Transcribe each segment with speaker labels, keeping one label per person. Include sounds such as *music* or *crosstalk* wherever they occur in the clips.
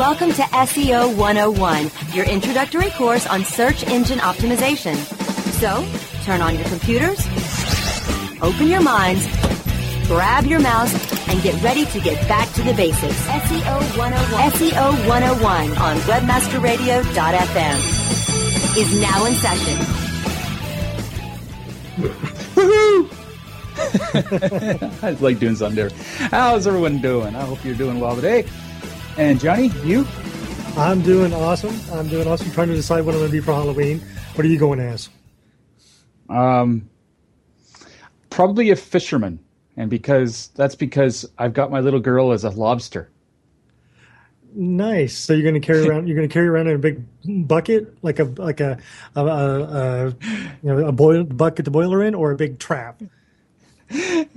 Speaker 1: Welcome to SEO 101, your introductory course on search engine optimization. So, turn on your computers, open your minds, grab your mouse, and get ready to get back to the basics. SEO 101. SEO 101 on webmasterradio.fm is now in
Speaker 2: session. *laughs* I like doing something there. How's everyone doing? I hope you're doing well today. And Johnny, you?
Speaker 3: I'm doing awesome. I'm doing awesome. trying to decide what I'm going to be for Halloween. What are you going as?
Speaker 2: Um, probably a fisherman, and because that's because I've got my little girl as a lobster.
Speaker 3: Nice. So you're going to carry around. You're going to carry around in a big bucket, like a like a a, a, a you know a boil bucket to boil her in, or a big trap. *laughs*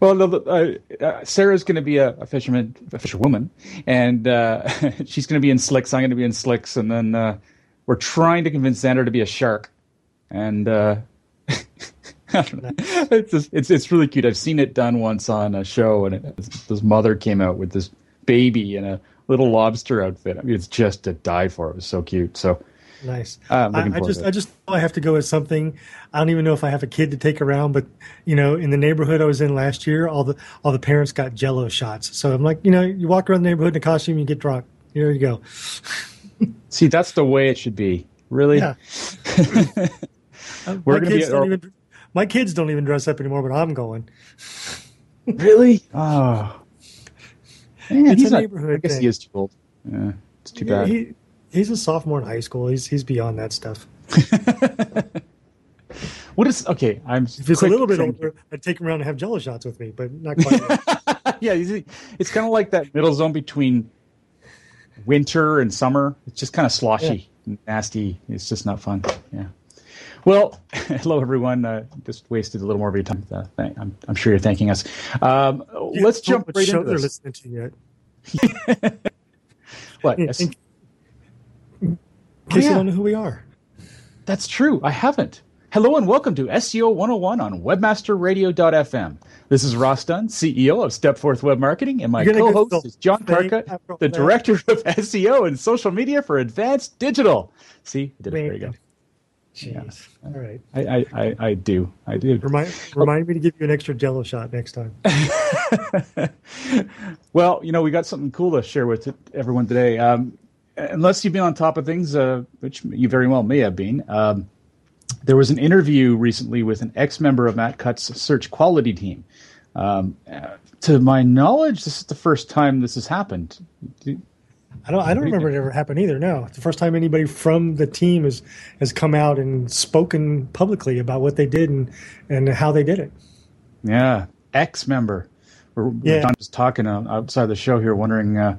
Speaker 2: Well, no, uh, uh, Sarah's going to be a, a, fisherman, a fisherwoman, and uh, *laughs* she's going to be in slicks. I'm going to be in slicks, and then uh, we're trying to convince Xander to be a shark. And uh, *laughs* it's just, it's it's really cute. I've seen it done once on a show, and it, this mother came out with this baby in a little lobster outfit. I mean, it's just to die for. It was so cute. So
Speaker 3: Nice. Uh, I, I, just, I just know I have to go with something. I don't even know if I have a kid to take around, but you know, in the neighborhood I was in last year, all the all the parents got Jello shots. So I'm like, you know, you walk around the neighborhood in a costume, you get drunk. Here you go. *laughs*
Speaker 2: See, that's the way it should be. Really.
Speaker 3: Yeah. *laughs* We're my kids be, don't even. My kids don't even dress up anymore, but I'm going. *laughs*
Speaker 2: really? Oh.
Speaker 3: Man, it's a not, neighborhood. I
Speaker 2: guess
Speaker 3: thing.
Speaker 2: he is too old. Yeah, it's too
Speaker 3: yeah,
Speaker 2: bad.
Speaker 3: He, he's a sophomore in high school. He's he's beyond that stuff. *laughs*
Speaker 2: what is okay? I'm
Speaker 3: if he's a little bit older, I'd take him around and have Jello shots with me, but not quite. *laughs*
Speaker 2: yeah, it's kind of like that middle zone between winter and summer. It's just kind of sloshy, yeah. nasty. It's just not fun. Yeah. Well, *laughs* hello everyone. Uh, just wasted a little more of your time. Uh, I'm, I'm, sure you're thanking us. Um, let's jump right into
Speaker 3: they're
Speaker 2: this.
Speaker 3: listening to yet.
Speaker 2: what?
Speaker 3: In case oh, yeah. you don't know who we are.
Speaker 2: That's true. I haven't. Hello and welcome to SEO 101 on WebmasterRadio.fm. This is Ross Dunn, CEO of Stepforth Web Marketing, and my co-host is John Carcutt, the Director of SEO and Social Media for Advanced Digital. See, I did it. There you go.
Speaker 3: Jeez. Yeah. All right.
Speaker 2: I, I, I, do. I do.
Speaker 3: Remind, remind me to give you an extra jello shot next time. *laughs*
Speaker 2: well, you know, we got something cool to share with everyone today. Um, unless you've been on top of things, uh, which you very well may have been, um, there was an interview recently with an ex member of Matt Cutts' search quality team. Um, uh, to my knowledge, this is the first time this has happened.
Speaker 3: I don't. I don't remember it ever happened either. No, it's the first time anybody from the team has has come out and spoken publicly about what they did and and how they did it.
Speaker 2: Yeah, ex member. We're, yeah. we're just talking outside the show here, wondering uh,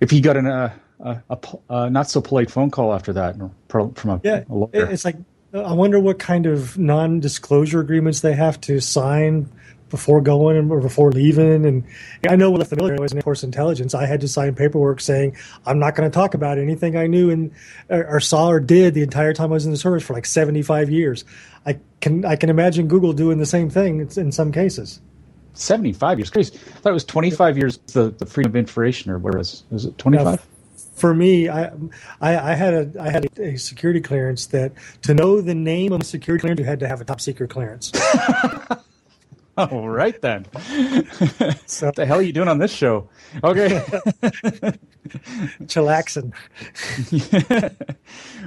Speaker 2: if he got an, uh, a, a, a, not so polite phone call after that from a,
Speaker 3: yeah.
Speaker 2: a lawyer.
Speaker 3: It's like I wonder what kind of non-disclosure agreements they have to sign before going or before leaving. And I know with the military, I was in Air Force intelligence. I had to sign paperwork saying I'm not going to talk about anything I knew and or, saw or did the entire time I was in the service for like 75 years. I can I can imagine Google doing the same thing in some cases.
Speaker 2: 75 years, crazy. I thought it was 25 years. The, the freedom of information, or where was was it 25?
Speaker 3: For me, I, I, I, had a I had a security clearance that to know the name of a security clearance, you had to have a top secret clearance. *laughs*
Speaker 2: All right then. *laughs* so, what the hell are you doing on this show? Okay. *laughs*
Speaker 3: Chillaxing.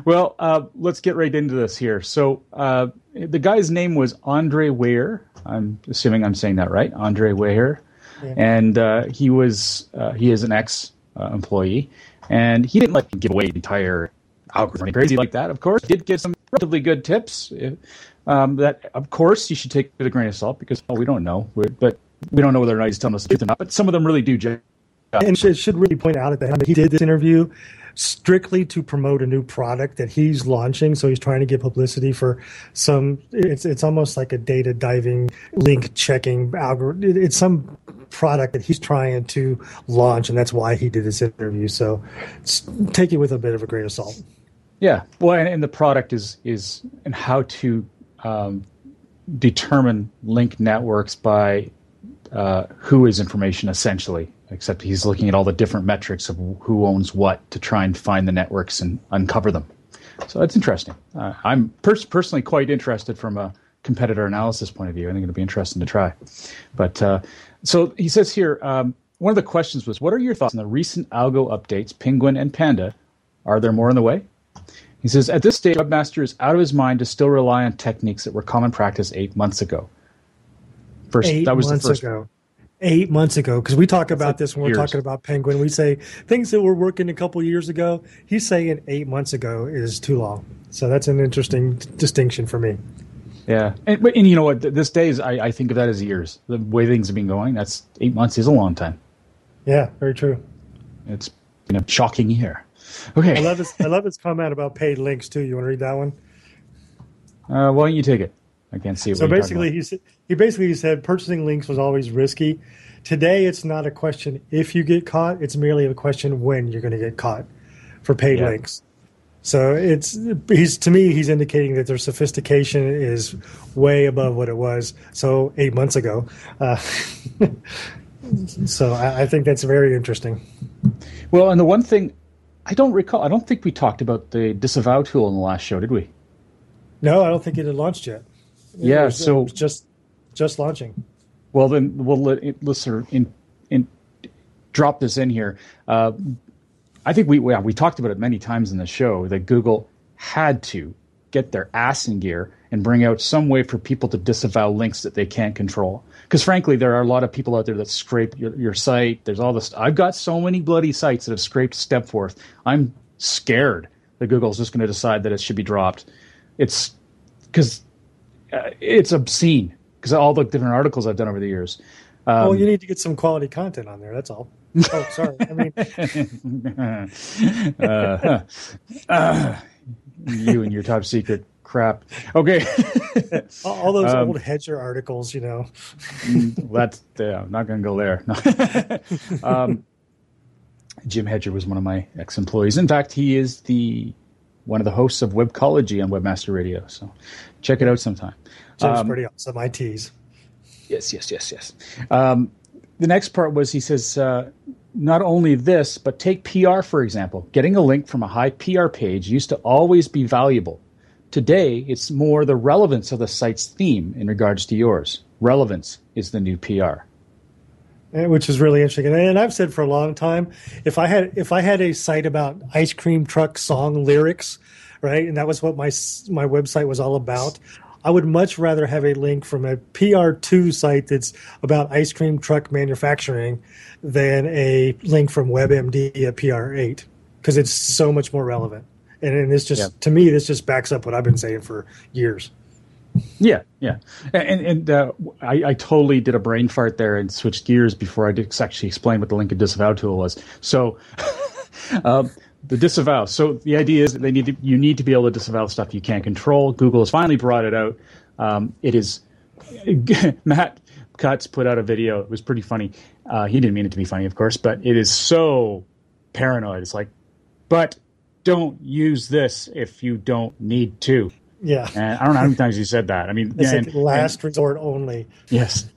Speaker 2: well, uh, let's get right into this here. So uh, the guy's name was Andre Weyher. I'm assuming I'm saying that right, Andre Weyher, yeah. and uh, he was uh, he is an ex uh, employee, and he didn't like give away the entire algorithm crazy like that. Of course, he did give some relatively good tips um, that of course you should take with a grain of salt because well, we don't know. We're, but we don't know whether or not he's telling us the truth or not, but some of them really do.
Speaker 3: And should, should really point out at the end that he did this interview strictly to promote a new product that he's launching. So he's trying to get publicity for some. It's it's almost like a data diving, link checking algorithm. It's some product that he's trying to launch, and that's why he did this interview. So take it with a bit of a grain of salt.
Speaker 2: Yeah, well, and, and the product is is and how to um, determine link networks by uh, WHOIS information essentially except he's looking at all the different metrics of who owns what to try and find the networks and uncover them. So that's interesting. Uh, I'm pers- personally quite interested from a competitor analysis point of view. I think it'll be interesting to try. But uh, so he says here, um, one of the questions was, what are your thoughts on the recent algo updates, Penguin and Panda? Are there more in the way? He says, at this stage, Webmaster is out of his mind to still rely on techniques that were common practice eight months ago.
Speaker 3: First, eight that was months the first. ago eight months ago because we talk about like this when we're talking about penguin. We say things that were working a couple years ago he's saying eight months ago is too long. So that's an interesting distinction for me.
Speaker 2: Yeah. And, and you know what? This days I, I think of that as years. The way things have been going that's eight months is a long time.
Speaker 3: Yeah very true.
Speaker 2: It's been a shocking year. Okay.
Speaker 3: I love his i love his comment about paid links too. You want to read that one?
Speaker 2: Uh, why don't you take it I can't see.
Speaker 3: so basically, he he basically said purchasing links was always risky. Today, it's not a question if you get caught; it's merely a question when you're going to get caught for paid yeah. links. So it's he's to me he's indicating that their sophistication is way above what it was. So eight months ago. Uh, *laughs* so I, I think that's very interesting.
Speaker 2: Well, and the one thing I don't recall, I don't think we talked about the disavow tool in the last show, did we?
Speaker 3: No, I don't think it had launched yet
Speaker 2: yeah, was, so
Speaker 3: just just launching.
Speaker 2: Well, then we'll let listen in in drop this in here. Uh, I think we we talked about it many times in the show that Google had to get their ass in gear and bring out some way for people to disavow links that they can't control. Because frankly, there are a lot of people out there that scrape your, your site. There's all this. I've got so many bloody sites that have scraped Stepforth. I'm scared that Google's just going to decide that it should be dropped. It's because uh, it's obscene because all the different articles I've done over the years.
Speaker 3: Um, well, you need to get some quality content on there. That's all. Oh, sorry. I mean, *laughs*
Speaker 2: uh, uh, you and your top secret crap. Okay. *laughs*
Speaker 3: all, those um, old hedger articles, you know. *laughs*
Speaker 2: That's yeah. I'm not going to go there. um, Jim Hedger was one of my ex-employees. In fact, he is the one of the hosts of Webcology on Webmaster Radio. So check it out sometime.
Speaker 3: Jim's um, pretty awesome. I tease.
Speaker 2: Yes, yes, yes, yes. Um, the next part was he says, uh, not only this, but take PR, for example. Getting a link from a high PR page used to always be valuable. Today, it's more the relevance of the site's theme in regards to yours. Relevance is the new PR.
Speaker 3: Eh, which is really interesting. And I've said for a long time, if I had if I had a site about ice cream truck song lyrics, right, and that was what my my website was all about, I would much rather have a link from a PR2 site that's about ice cream truck manufacturing than a link from WebMD at PR8 because it's so much more relevant. And, and this just, yeah. to me, this just backs up what I've been saying for years.
Speaker 2: Yeah, yeah, and and uh, I, I, totally did a brain fart there and switched gears before I did actually explain what the link and disavow tool was. So, *laughs* um, the disavow. So the idea is that they need to, you need to be able to disavow stuff you can't control. Google has finally brought it out. Um, it is *laughs* Matt Cutts put out a video. It was pretty funny. Uh, he didn't mean it to be funny, of course, but it is so paranoid. It's like, but don't use this if you don't need to.
Speaker 3: Yeah.
Speaker 2: And I don't know how many times he said that. I mean, *laughs*
Speaker 3: it's and, like last and, resort only.
Speaker 2: Yes.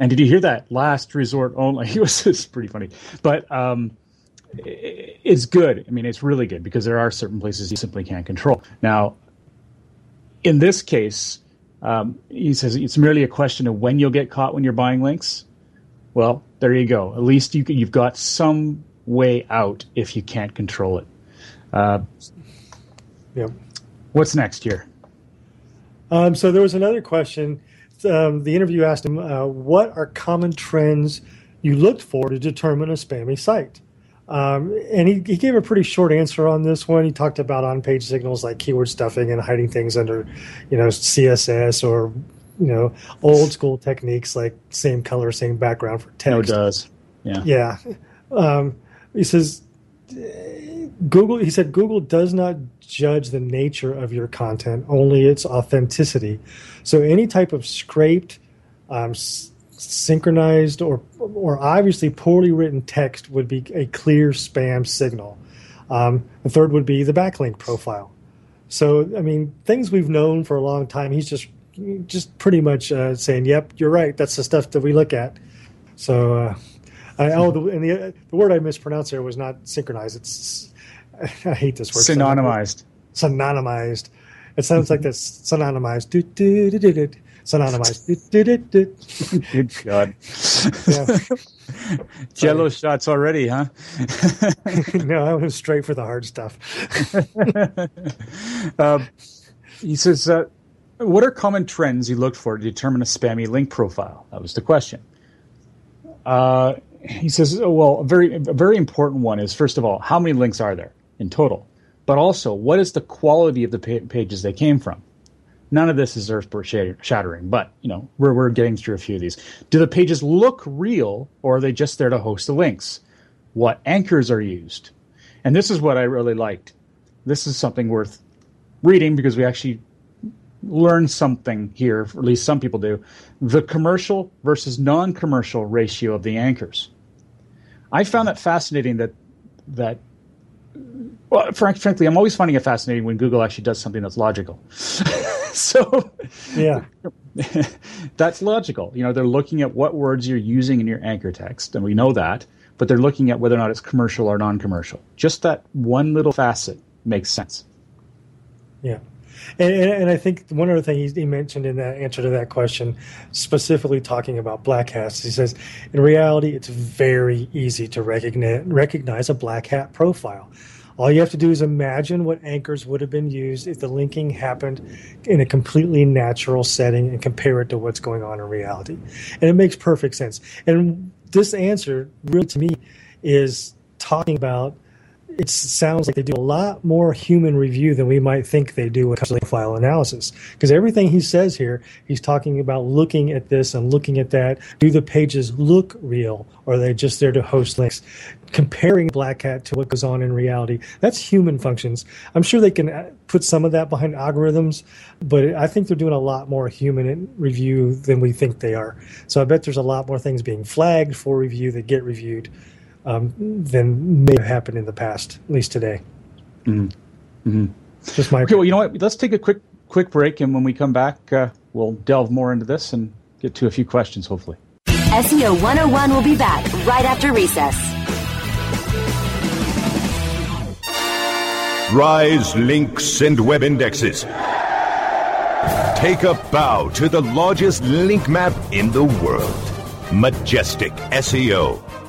Speaker 2: And did you hear that? Last resort only. *laughs* It was pretty funny. But um, it's good. I mean, it's really good because there are certain places you simply can't control. Now, in this case, um, he says it's merely a question of when you'll get caught when you're buying links. Well, there you go. At least you you've got some way out if you can't control it. Uh,
Speaker 3: yep.
Speaker 2: What's next here?
Speaker 3: Um, so there was another question. Um, the interview asked him, uh, "What are common trends you looked for to determine a spammy site?" Um, and he, he gave a pretty short answer on this one. He talked about on-page signals like keyword stuffing and hiding things under, you know, CSS or you know old school techniques like same color, same background for text.
Speaker 2: No, it does. Yeah.
Speaker 3: Yeah. Um, he says Google. He said Google does not judge the nature of your content, only its authenticity. So any type of scraped, um, s- synchronized, or or obviously poorly written text would be a clear spam signal. Um, the third would be the backlink profile. So I mean, things we've known for a long time. He's just just pretty much uh, saying, "Yep, you're right. That's the stuff that we look at." So, uh, I, oh, the, and the the word I mispronounced there was not synchronized. It's *laughs* I hate this word.
Speaker 2: Synonymized.
Speaker 3: Synonymized. It sounds like this synonymized. Do, do, do, do, do. Synonymized. Do, do, do, do. *laughs*
Speaker 2: Good God.
Speaker 3: Yeah.
Speaker 2: Jello shots already, huh? *laughs*
Speaker 3: no, I went straight for the hard stuff.
Speaker 2: Um, *laughs* he says, uh, "What are common trends you looked for to determine a spammy link profile?" That was the question. Uh, he says, oh, "Well, a very, a very important one is first of all, how many links are there in total, but also what is the quality of the pages they came from." None of this is earth shattering, but you know we're we're getting through a few of these. Do the pages look real, or are they just there to host the links? What anchors are used? And this is what I really liked. This is something worth reading because we actually learn something here, at least some people do. The commercial versus non-commercial ratio of the anchors. I found that fascinating. That that well, frank, frankly, I'm always finding it fascinating when Google actually does something that's logical. *laughs* so
Speaker 3: Yeah. *laughs*
Speaker 2: that's logical. You know, they're looking at what words you're using in your anchor text, and we know that, but they're looking at whether or not it's commercial or non-commercial. Just that one little facet makes sense.
Speaker 3: Yeah. And, and, I think one other thing he, he mentioned in that answer to that question, specifically talking about black hats, he says, in reality, it's very easy to recognize, recognize a black hat profile. All you have to do is imagine what anchors would have been used if the linking happened in a completely natural setting and compare it to what's going on in reality. And it makes perfect sense. And this answer, really to me, is talking about it sounds like they do a lot more human review than we might think they do when it profile analysis. Because everything he says here, he's talking about looking at this and looking at that. Do the pages look real, or are they just there to host links? Comparing Black Hat to what goes on in reality, that's human functions. I'm sure they can uh, put some of that behind algorithms, but I think they're doing a lot more human review than we think they are. So I bet there's a lot more things being flagged for review that get reviewed um, than may have happened in the past, at least today.
Speaker 2: Mm-hmm.
Speaker 3: Just my
Speaker 2: Okay, well, you know what? Let's take a quick quick break, and when we come back, uh, we'll delve more into this and get to a few questions, hopefully.
Speaker 1: SEO 101 will be back right after recess.
Speaker 4: Rise links and web indexes. Take a bow to the largest link map in the world. Majestic SEO.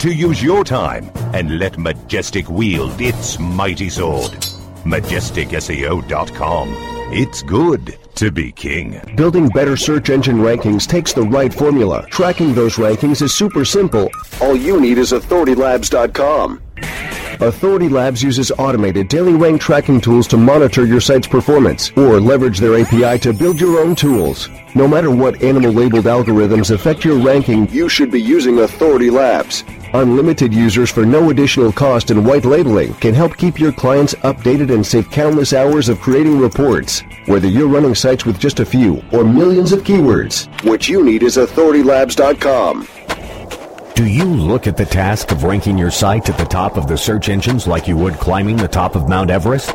Speaker 4: to use your time and let Majestic wield its mighty sword. MajesticSEO.com. It's good to be king.
Speaker 5: Building better search engine rankings takes the right formula. Tracking those rankings is super simple. All you need is authoritylabs.com. Authority Labs uses automated daily rank tracking tools to monitor your site's performance or leverage their API to build your own tools. No matter what animal labeled algorithms affect your ranking, you should be using Authority Labs. Unlimited users for no additional cost and white labeling can help keep your clients updated and save countless hours of creating reports. Whether you're running sites with just a few or millions of keywords, what you need is authoritylabs.com.
Speaker 6: Do you look at the task of ranking your site at the top of the search engines like you would climbing the top of Mount Everest?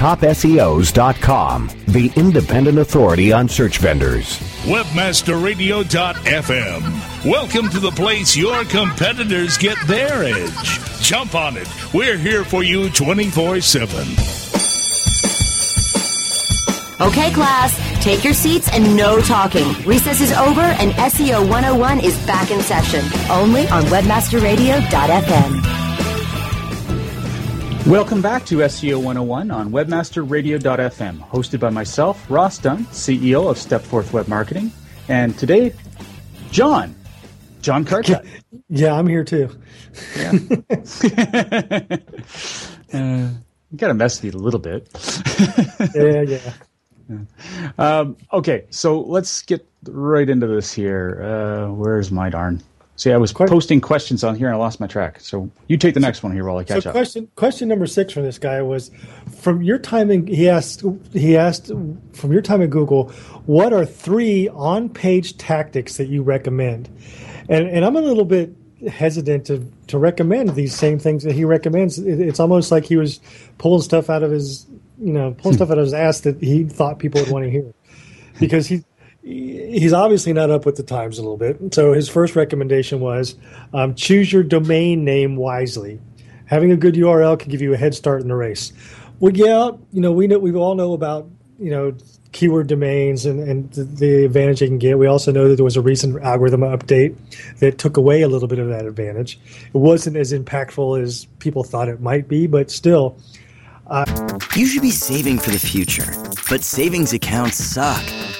Speaker 6: TopSEOs.com, the independent authority on search vendors.
Speaker 7: WebmasterRadio.fm. Welcome to the place your competitors get their edge. Jump on it. We're here for you 24 7.
Speaker 1: Okay, class, take your seats and no talking. Recess is over and SEO 101 is back in session. Only on WebmasterRadio.fm.
Speaker 2: Welcome back to SEO 101 on WebmasterRadio.fm, hosted by myself, Ross Dunn, CEO of Stepforth Web Marketing, and today, John, John Cartut. *laughs*
Speaker 3: Yeah, I'm here too.
Speaker 2: Yeah. *laughs* uh, got to mess with you a little bit.
Speaker 3: yeah, yeah. *laughs*
Speaker 2: Um, okay, so let's get right into this here. Uh, where's my darn? See, I was posting questions on here and I lost my track. So you take the next one here while I catch
Speaker 3: so
Speaker 2: up.
Speaker 3: Question question number six from this guy was from your time in he asked he asked from your time at Google, what are three on page tactics that you recommend? And and I'm a little bit hesitant to to recommend these same things that he recommends. It, it's almost like he was pulling stuff out of his you know pulling hmm. stuff out of his ass that he thought people would want to hear because he he's obviously not up with the times a little bit. So his first recommendation was um, choose your domain name wisely. Having a good URL can give you a head start in the race. Well, yeah, you know we know we all know about you know keyword domains and, and the, the advantage they can get. We also know that there was a recent algorithm update that took away a little bit of that advantage. It wasn't as impactful as people thought it might be, but still.
Speaker 8: Uh, you should be saving for the future, but savings accounts suck,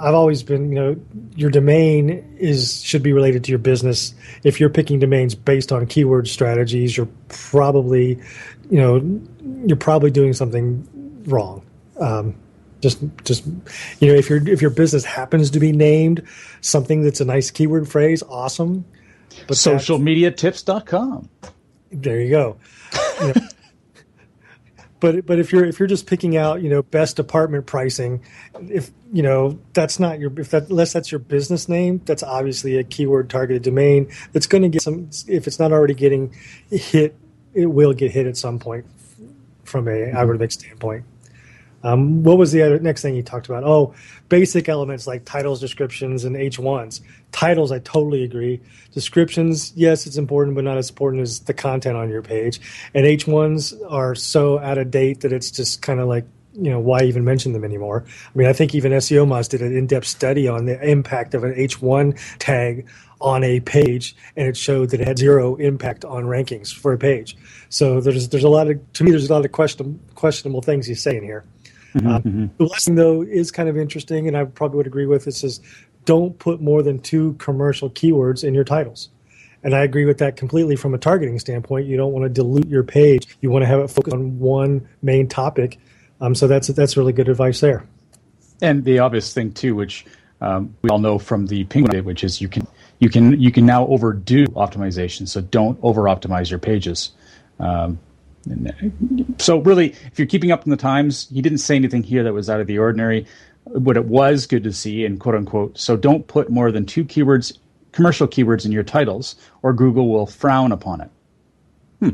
Speaker 3: I've always been, you know, your domain is should be related to your business. If you're picking domains based on keyword strategies, you're probably, you know, you're probably doing something wrong. Um, just, just, you know, if your if your business happens to be named something that's a nice keyword phrase, awesome.
Speaker 2: But socialmediatips.com.
Speaker 3: There you go. You know, but but if you're if you're just picking out you know best apartment pricing if you know that's not your if that unless that's your business name that's obviously a keyword targeted domain that's going to get some if it's not already getting hit it will get hit at some point from a mm-hmm. algorithmic standpoint um, what was the other next thing you talked about? Oh, basic elements like titles, descriptions, and H1s. Titles, I totally agree. Descriptions, yes, it's important, but not as important as the content on your page. And H1s are so out of date that it's just kind of like, you know, why even mention them anymore? I mean, I think even SEO Moz did an in depth study on the impact of an H1 tag on a page, and it showed that it had zero impact on rankings for a page. So there's there's a lot of to me there's a lot of question, questionable things he's saying here. Mm-hmm, um, mm-hmm. The last thing, though, is kind of interesting, and I probably would agree with this is don't put more than two commercial keywords in your titles. And I agree with that completely from a targeting standpoint. You don't want to dilute your page. You want to have it focus on one main topic. Um, so that's that's really good advice there.
Speaker 2: And the obvious thing too, which um, we all know from the penguin, which is you can you can you can now overdo optimization. So don't over optimize your pages. Um, so really, if you're keeping up in the times, he didn't say anything here that was out of the ordinary. What it was good to see, and quote unquote. So don't put more than two keywords, commercial keywords, in your titles, or Google will frown upon it. Hmm.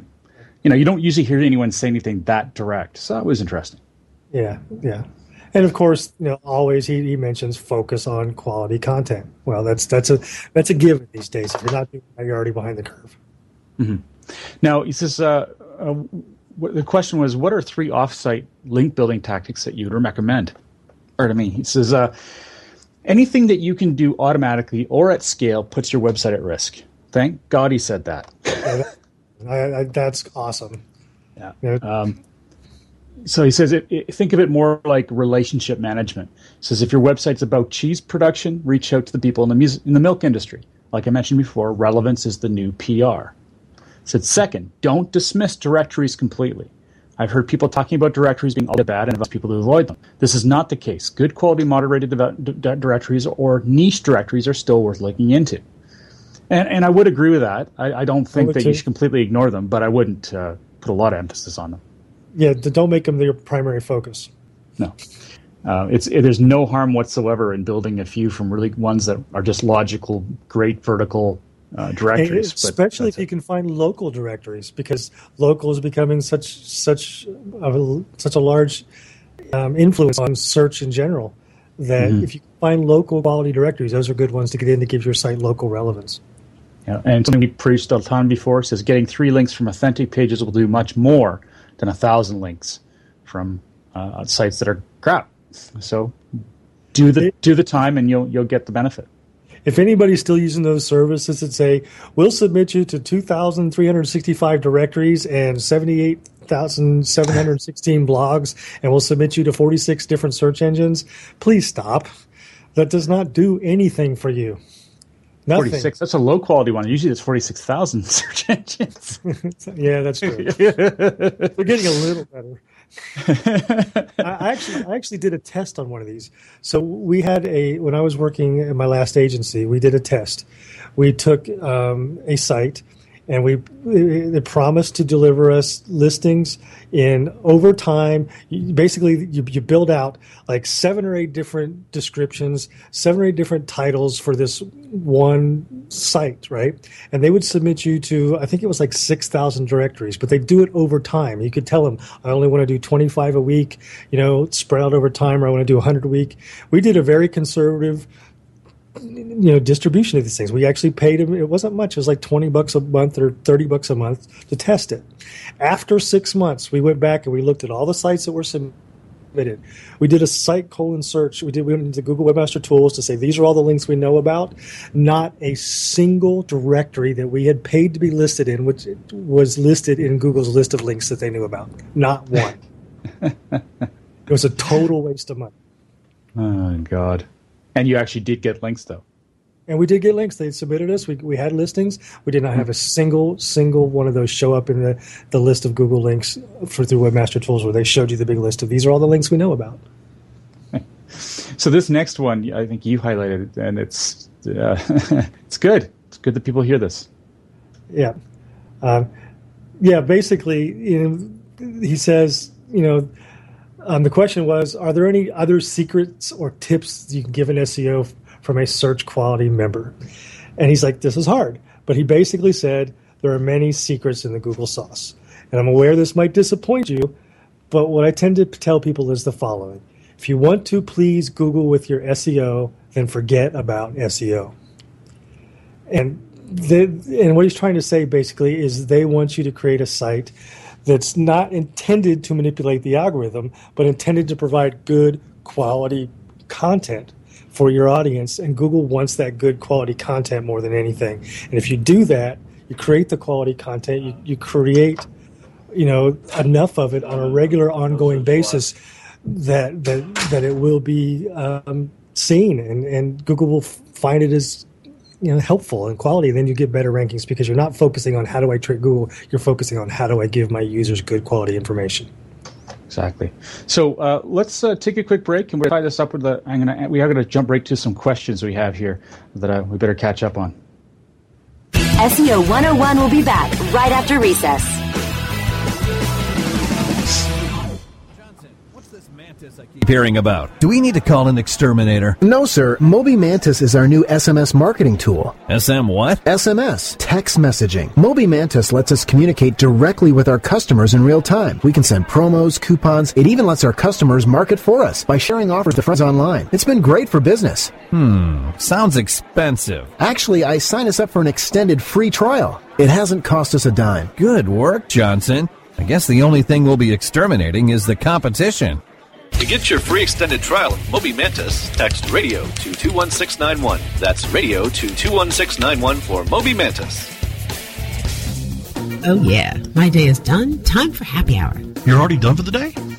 Speaker 2: You know, you don't usually hear anyone say anything that direct, so that was interesting.
Speaker 3: Yeah, yeah. And of course, you know, always he, he mentions focus on quality content. Well, that's that's a that's a given these days. If you're not doing that, you're already behind the curve.
Speaker 2: Mm-hmm. Now he says, uh, uh, the question was, what are three offsite link building tactics that you would recommend? Or to me, he says, uh, anything that you can do automatically or at scale puts your website at risk. Thank God he said that. *laughs*
Speaker 3: Yeah, that- I, I, that's awesome.
Speaker 2: Yeah.
Speaker 3: Yeah.
Speaker 2: Um, so he says, it, it- think of it more like relationship management. He says, if your website's about cheese production, reach out to the people in the, mus- in the milk industry. Like I mentioned before, relevance is the new PR. Said, second, don't dismiss directories completely. I've heard people talking about directories being all bad and advise people to avoid them. This is not the case. Good quality moderated deve- d- d- directories or niche directories are still worth looking into. And, and I would agree with that. I, I don't think that you should completely ignore them, but I wouldn't uh, put a lot of emphasis on them.
Speaker 3: Yeah, don't make them your primary focus.
Speaker 2: No, uh, it's it, there's no harm whatsoever in building a few from really ones that are just logical, great vertical uh, directories. but
Speaker 3: especially if you
Speaker 2: it.
Speaker 3: can find local directories, because local is becoming such such a, such a large um, influence on search in general. That
Speaker 2: Mm-hmm.
Speaker 3: if you find local quality directories, those are good ones to get in to give your site local relevance.
Speaker 2: Yeah, and something we preached a ton before says getting three links from authentic pages will do much more than a thousand links from uh, sites that are crap. So do the do the time, and you'll you'll get the benefit.
Speaker 3: If anybody's still using those services that say, we'll submit you to 2,365 directories and 78,716 *laughs* blogs, and we'll submit you to 46 different search engines, please stop. That does not do anything for you. Nothing.
Speaker 2: Forty six. That's a low quality one. Usually it's forty six thousand *laughs* search engines. *laughs*
Speaker 3: Yeah, that's true. We're getting a little better. I actually, I actually did a test on one of these. So we had a when I was working in my last agency, we did a test. We took um, a site, and we they promised to deliver us listings in over time. Basically, you, you build out like seven or eight different descriptions, seven or eight different titles for this one site, right? And they would submit you to, I think it was like 6,000 directories, but they do it over time. You could tell them, I only want to do 25 a week, you know, spread out over time, or I want to do 100 a week. We did a very conservative you know distribution of these things. We actually paid him. It wasn't much. It was like twenty bucks a month or thirty bucks a month to test it. After six months, we went back and we looked at all the sites that were submitted. We did a site colon search. We did we went into Google Webmaster Tools to say these are all the links we know about. Not a single directory that we had paid to be listed in, which was listed in Google's list of links that they knew about. Not one. *laughs* it was a total waste of money.
Speaker 2: oh God! And you actually did get links though.
Speaker 3: And we did get links. They submitted us. We, we had listings. We did not have a single single one of those show up in the, the list of Google links for through Webmaster Tools where they showed you the big list of these are all the links we know about. *laughs*
Speaker 2: So this next one, I think you highlighted, it and it's uh, *laughs* it's good. It's good that people hear this.
Speaker 3: Yeah, um, yeah. Basically, you know, he says, you know, um, the question was, are there any other secrets or tips you can give an SEO from a search quality member? And he's like, this is hard, but he basically said there are many secrets in the Google sauce, and I'm aware this might disappoint you, but what I tend to tell people is the following: if you want to please Google with your SEO, then forget about SEO and and what he's trying to say basically is they want you to create a site that's not intended to manipulate the algorithm, but intended to provide good quality content for your audience. And Google wants that good quality content more than anything. And if you do that, you create the quality content, you, you create, you know, enough of it on a regular, ongoing basis that that that it will be um, seen, and and Google will find it as you know helpful and quality then you get better rankings because you're not focusing on how do i trick google you're focusing on how do i give my users good quality information
Speaker 2: Exactly. So uh, let's uh, take a quick break, and we'll tie this up with the. I'm gonna. We are gonna jump right to some questions we have here that uh, we better catch up on.
Speaker 1: SEO 101 will be back right after recess.
Speaker 9: Hearing about. Do we need to call an exterminator?
Speaker 10: No, sir. Moby Mantis is our new SMS marketing tool.
Speaker 9: SM what?
Speaker 10: SMS, text messaging. Moby Mantis lets us communicate directly with our customers in real time. We can send promos, coupons. It even lets our customers market for us by sharing offers to friends online. It's been great for business.
Speaker 9: Hmm, sounds expensive.
Speaker 10: Actually, I signed us up for an extended free trial. It hasn't cost us a dime.
Speaker 9: Good work, Johnson. I guess the only thing we'll be exterminating is the competition.
Speaker 11: To get your free extended trial of Moby Mantis, text radio to 21691. That's radio to 21691 for Moby Mantis.
Speaker 12: Oh, yeah. My day is done. Time for happy hour.
Speaker 13: You're already done for the day?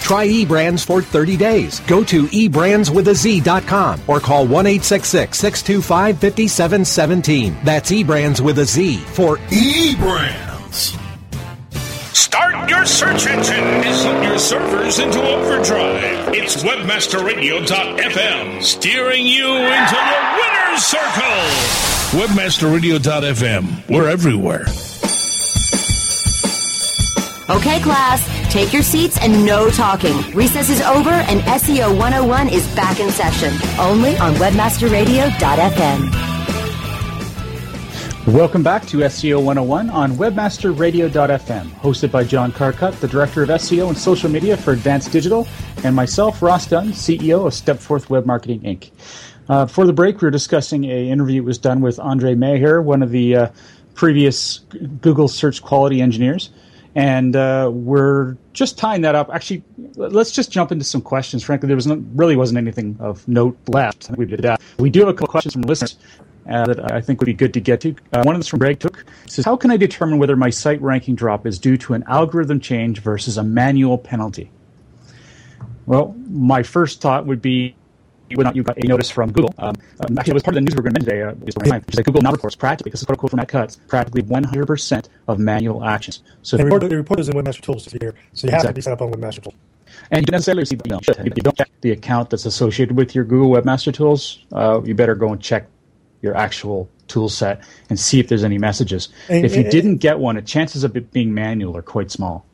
Speaker 14: Try eBrandz for 30 days. Go to eBrandsWithAZ.com or call 1-866-625-5717. That's eBrandz with a Z for
Speaker 15: eBrandz.
Speaker 7: Start your search engine and put your servers into overdrive. It's webmasterradio.fm steering you into the winner's circle. Webmasterradio.fm. We're everywhere.
Speaker 1: Okay, class, take your seats and no talking. Recess is over and SEO 101 is back in session. Only on webmasterradio.fm.
Speaker 2: Welcome back to SEO 101 on webmasterradio.fm, hosted by John Carcutt, the Director of SEO and Social Media for Advanced Digital, and myself, Ross Dunn, CEO of Stepforth Web Marketing Inc. Uh, for the break, we were discussing a interview that was done with Andre Maher, one of the uh, previous Google search quality engineers. And uh, we're just tying that up. Actually, let's just jump into some questions. Frankly, there was no, really wasn't anything of note left. We did that. We do have a couple questions from listeners uh, that I think would be good to get to. Uh, one of them is from Greg Took. Says, "How can I determine whether my site ranking drop is due to an algorithm change versus a manual penalty?" Well, my first thought would be whether or not you got a notice from Google. Um, um, actually, it was part of the news we were going to today, uh, which is that Google now reports practically, this is quote from Matt Cutts, practically 100% of manual actions.
Speaker 3: So the report, the report is in Webmaster Tools here, so you have exactly. to be set up on Webmaster Tools.
Speaker 2: And you don't necessarily see, you know, you don't check the account that's associated with your Google Webmaster Tools, uh, you better go and check your actual tool set and see if there's any messages. And, if you and, didn't get one, the chances of it being manual are quite small.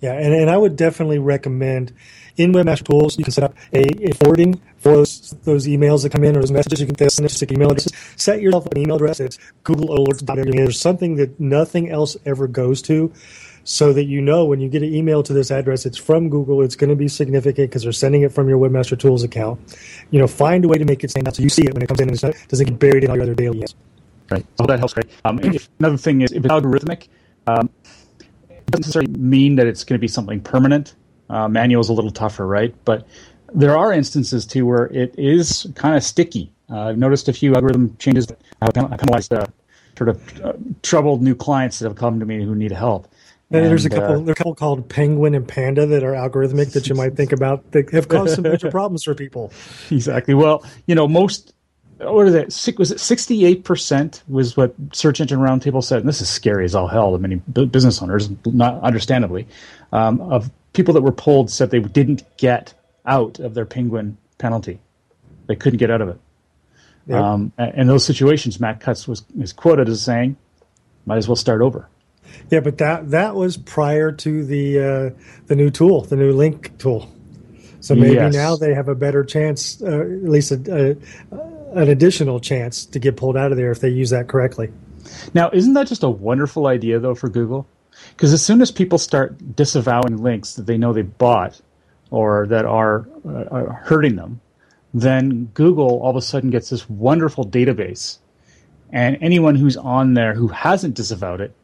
Speaker 3: Yeah, and, and I would definitely recommend in Webmaster Tools, you can set up a, a forwarding for those, those emails that come in or those messages. You can it to email addresses. Set yourself an email address that's Google Alerts. There's something that nothing else ever goes to so that you know when you get an email to this address, it's from Google. It's going to be significant because they're sending it from your Webmaster Tools account. You know, find a way to make it stand out so you see it when it comes in and it doesn't get buried in all your other daily emails.
Speaker 2: Right. So that helps great. Um, if, another thing is if it's algorithmic, um, it doesn't necessarily mean that it's going to be something permanent. Uh, manual is a little tougher, right? But there are instances too where it is kind of sticky. Uh, I've noticed a few algorithm changes that have penalized uh, sort of uh, troubled new clients that have come to me who need help.
Speaker 3: And, there's a couple. Uh, there's a couple called Penguin and Panda that are algorithmic that you might think about that have caused some major problems for people. *laughs*
Speaker 2: Exactly. Well, you know, most what is it? Was it sixty-eight percent? Was what Search Engine Roundtable said, and this is scary as all hell to many business owners, not understandably, um, of people that were polled said they didn't get out of their penguin penalty. They couldn't get out of it. Yep. Um, in those situations, Matt Cutts was is quoted as saying, "Might as well start over."
Speaker 3: Yeah, but that that was prior to the uh, the new tool, the new link tool. So maybe yes. now they have a better chance, uh, at least a, a, an additional chance to get pulled out of there if they use that correctly.
Speaker 2: Now, isn't that just a wonderful idea though for Google? Because as soon as people start disavowing links that they know they bought or that are, uh, are hurting them, then Google all of a sudden gets this wonderful database. And anyone who's on there who hasn't disavowed it,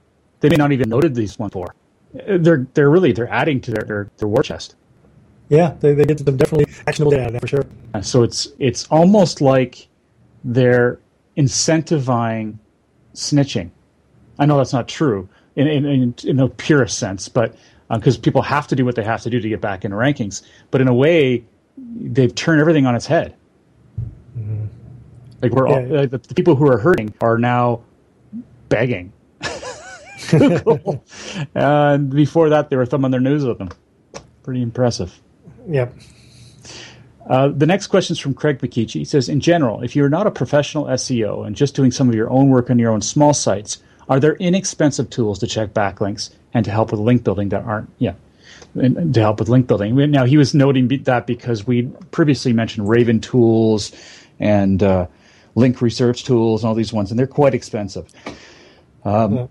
Speaker 2: they may not even noted these one for. They're they're really they're adding to their their, their war chest.
Speaker 3: Yeah, they, they get some definitely actionable data for sure.
Speaker 2: So it's it's almost like they're incentivizing snitching. I know that's not true in in, in, in the purest sense, but because uh, people have to do what they have to do to get back in rankings. But in a way, they've turned everything on its head. Mm-hmm. Like we're yeah. all, uh, the, the people who are hurting are now begging. *laughs* and before that, they were thumbing their nose at them. Pretty impressive.
Speaker 3: Yep.
Speaker 2: Uh, the next question is from Craig Bakichi. He says, in general, if you're not a professional SEO and just doing some of your own work on your own small sites, are there inexpensive tools to check backlinks and to help with link building that aren't, yeah, and to help with link building? Now, he was noting that because we previously mentioned Raven tools and uh, link research tools and all these ones, and they're quite expensive. Um, yeah.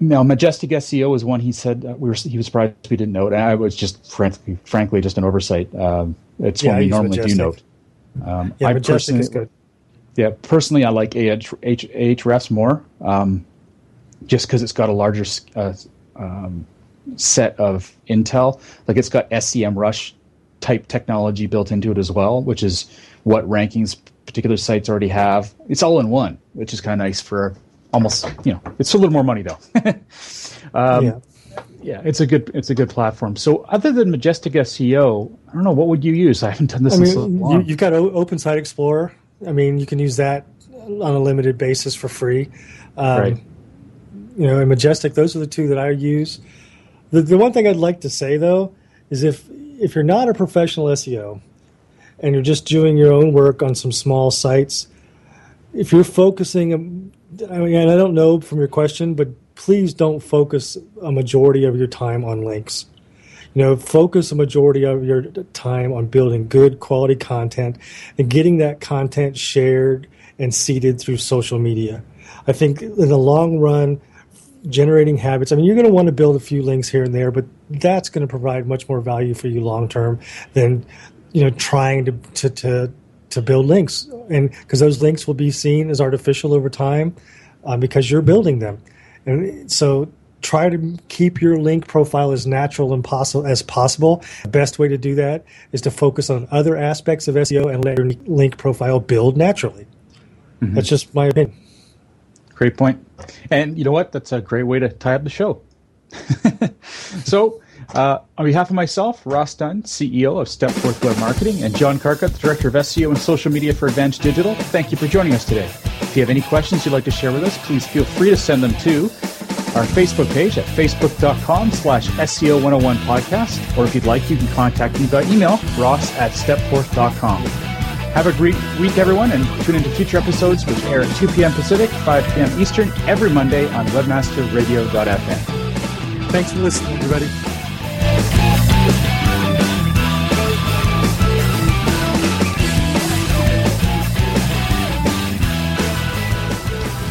Speaker 2: Now, Majestic SEO is one he said uh, we were. He was surprised we didn't note. I was just frankly, frankly, just an oversight. Um, it's yeah, one we normally Majestic. do note.
Speaker 3: Um, yeah, I Majestic is good.
Speaker 2: Yeah, personally, I like Ahrefs more, um, just because it's got a larger uh, um, set of intel. Like it's got SEMrush type technology built into it as well, which is what rankings particular sites already have. It's all in one, which is kind of nice for almost you know it's a little more money though. *laughs* um, yeah. Yeah, it's a good it's a good platform. So, other than Majestic SEO, I don't know what would you use. *laughs* I haven't done this. I mean, so
Speaker 3: you, you've got Open Site Explorer. I mean, you can use that on a limited basis for free. Um, right. You know, and Majestic. Those are the two that I use. The, the one thing I'd like to say though is if if you're not a professional SEO and you're just doing your own work on some small sites, if you're focusing um, I mean, I don't know from your question, but please don't focus a majority of your time on links. You know, focus a majority of your time on building good quality content and getting that content shared and seeded through social media. I think in the long run, generating habits. I mean, you're going to want to build a few links here and there, but that's going to provide much more value for you long term than you know trying to to to to build links, and because those links will be seen as artificial over time, uh, because you're building them, and so try to keep your link profile as natural and possible as possible. The best way to do that is to focus on other aspects of SEO and let your link profile build naturally. Mm-hmm. That's just my opinion.
Speaker 2: Great point. And you know what? That's a great way to tie up the show. *laughs* so uh, on behalf of myself, Ross Dunn, CEO of Stepforth Web Marketing, and John Carcutt, Director of SEO and Social Media for Advanced Digital, thank you for joining us today. If you have any questions you'd like to share with us, please feel free to send them to our Facebook page at facebook.com slash SEO101 podcast, or if you'd like, you can contact me by email, ross at stepforth.com. Have a great week, everyone, and tune into future episodes which air at 2 p.m. Pacific, 5 p.m. Eastern every Monday on webmasterradio.fm.
Speaker 3: Thanks for listening, everybody.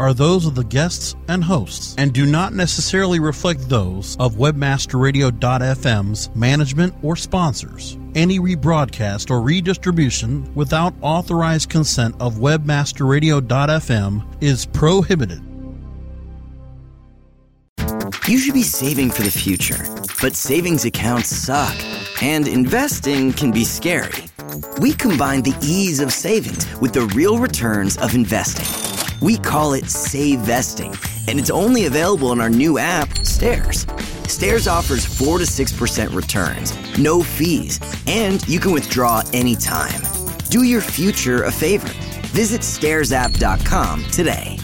Speaker 16: are those of the guests and hosts and do not necessarily reflect those of webmasterradio.fm's management or sponsors. Any rebroadcast or redistribution without authorized consent of webmasterradio.fm is prohibited.
Speaker 8: You should be saving for the future, but savings accounts suck and investing can be scary. We combine the ease of savings with the real returns of investing. We call it Save Vesting, and it's only available in our new app, Stairs. Stairs offers 4 to 6% returns, no fees, and you can withdraw anytime. Do your future a favor. Visit stairsapp.com today.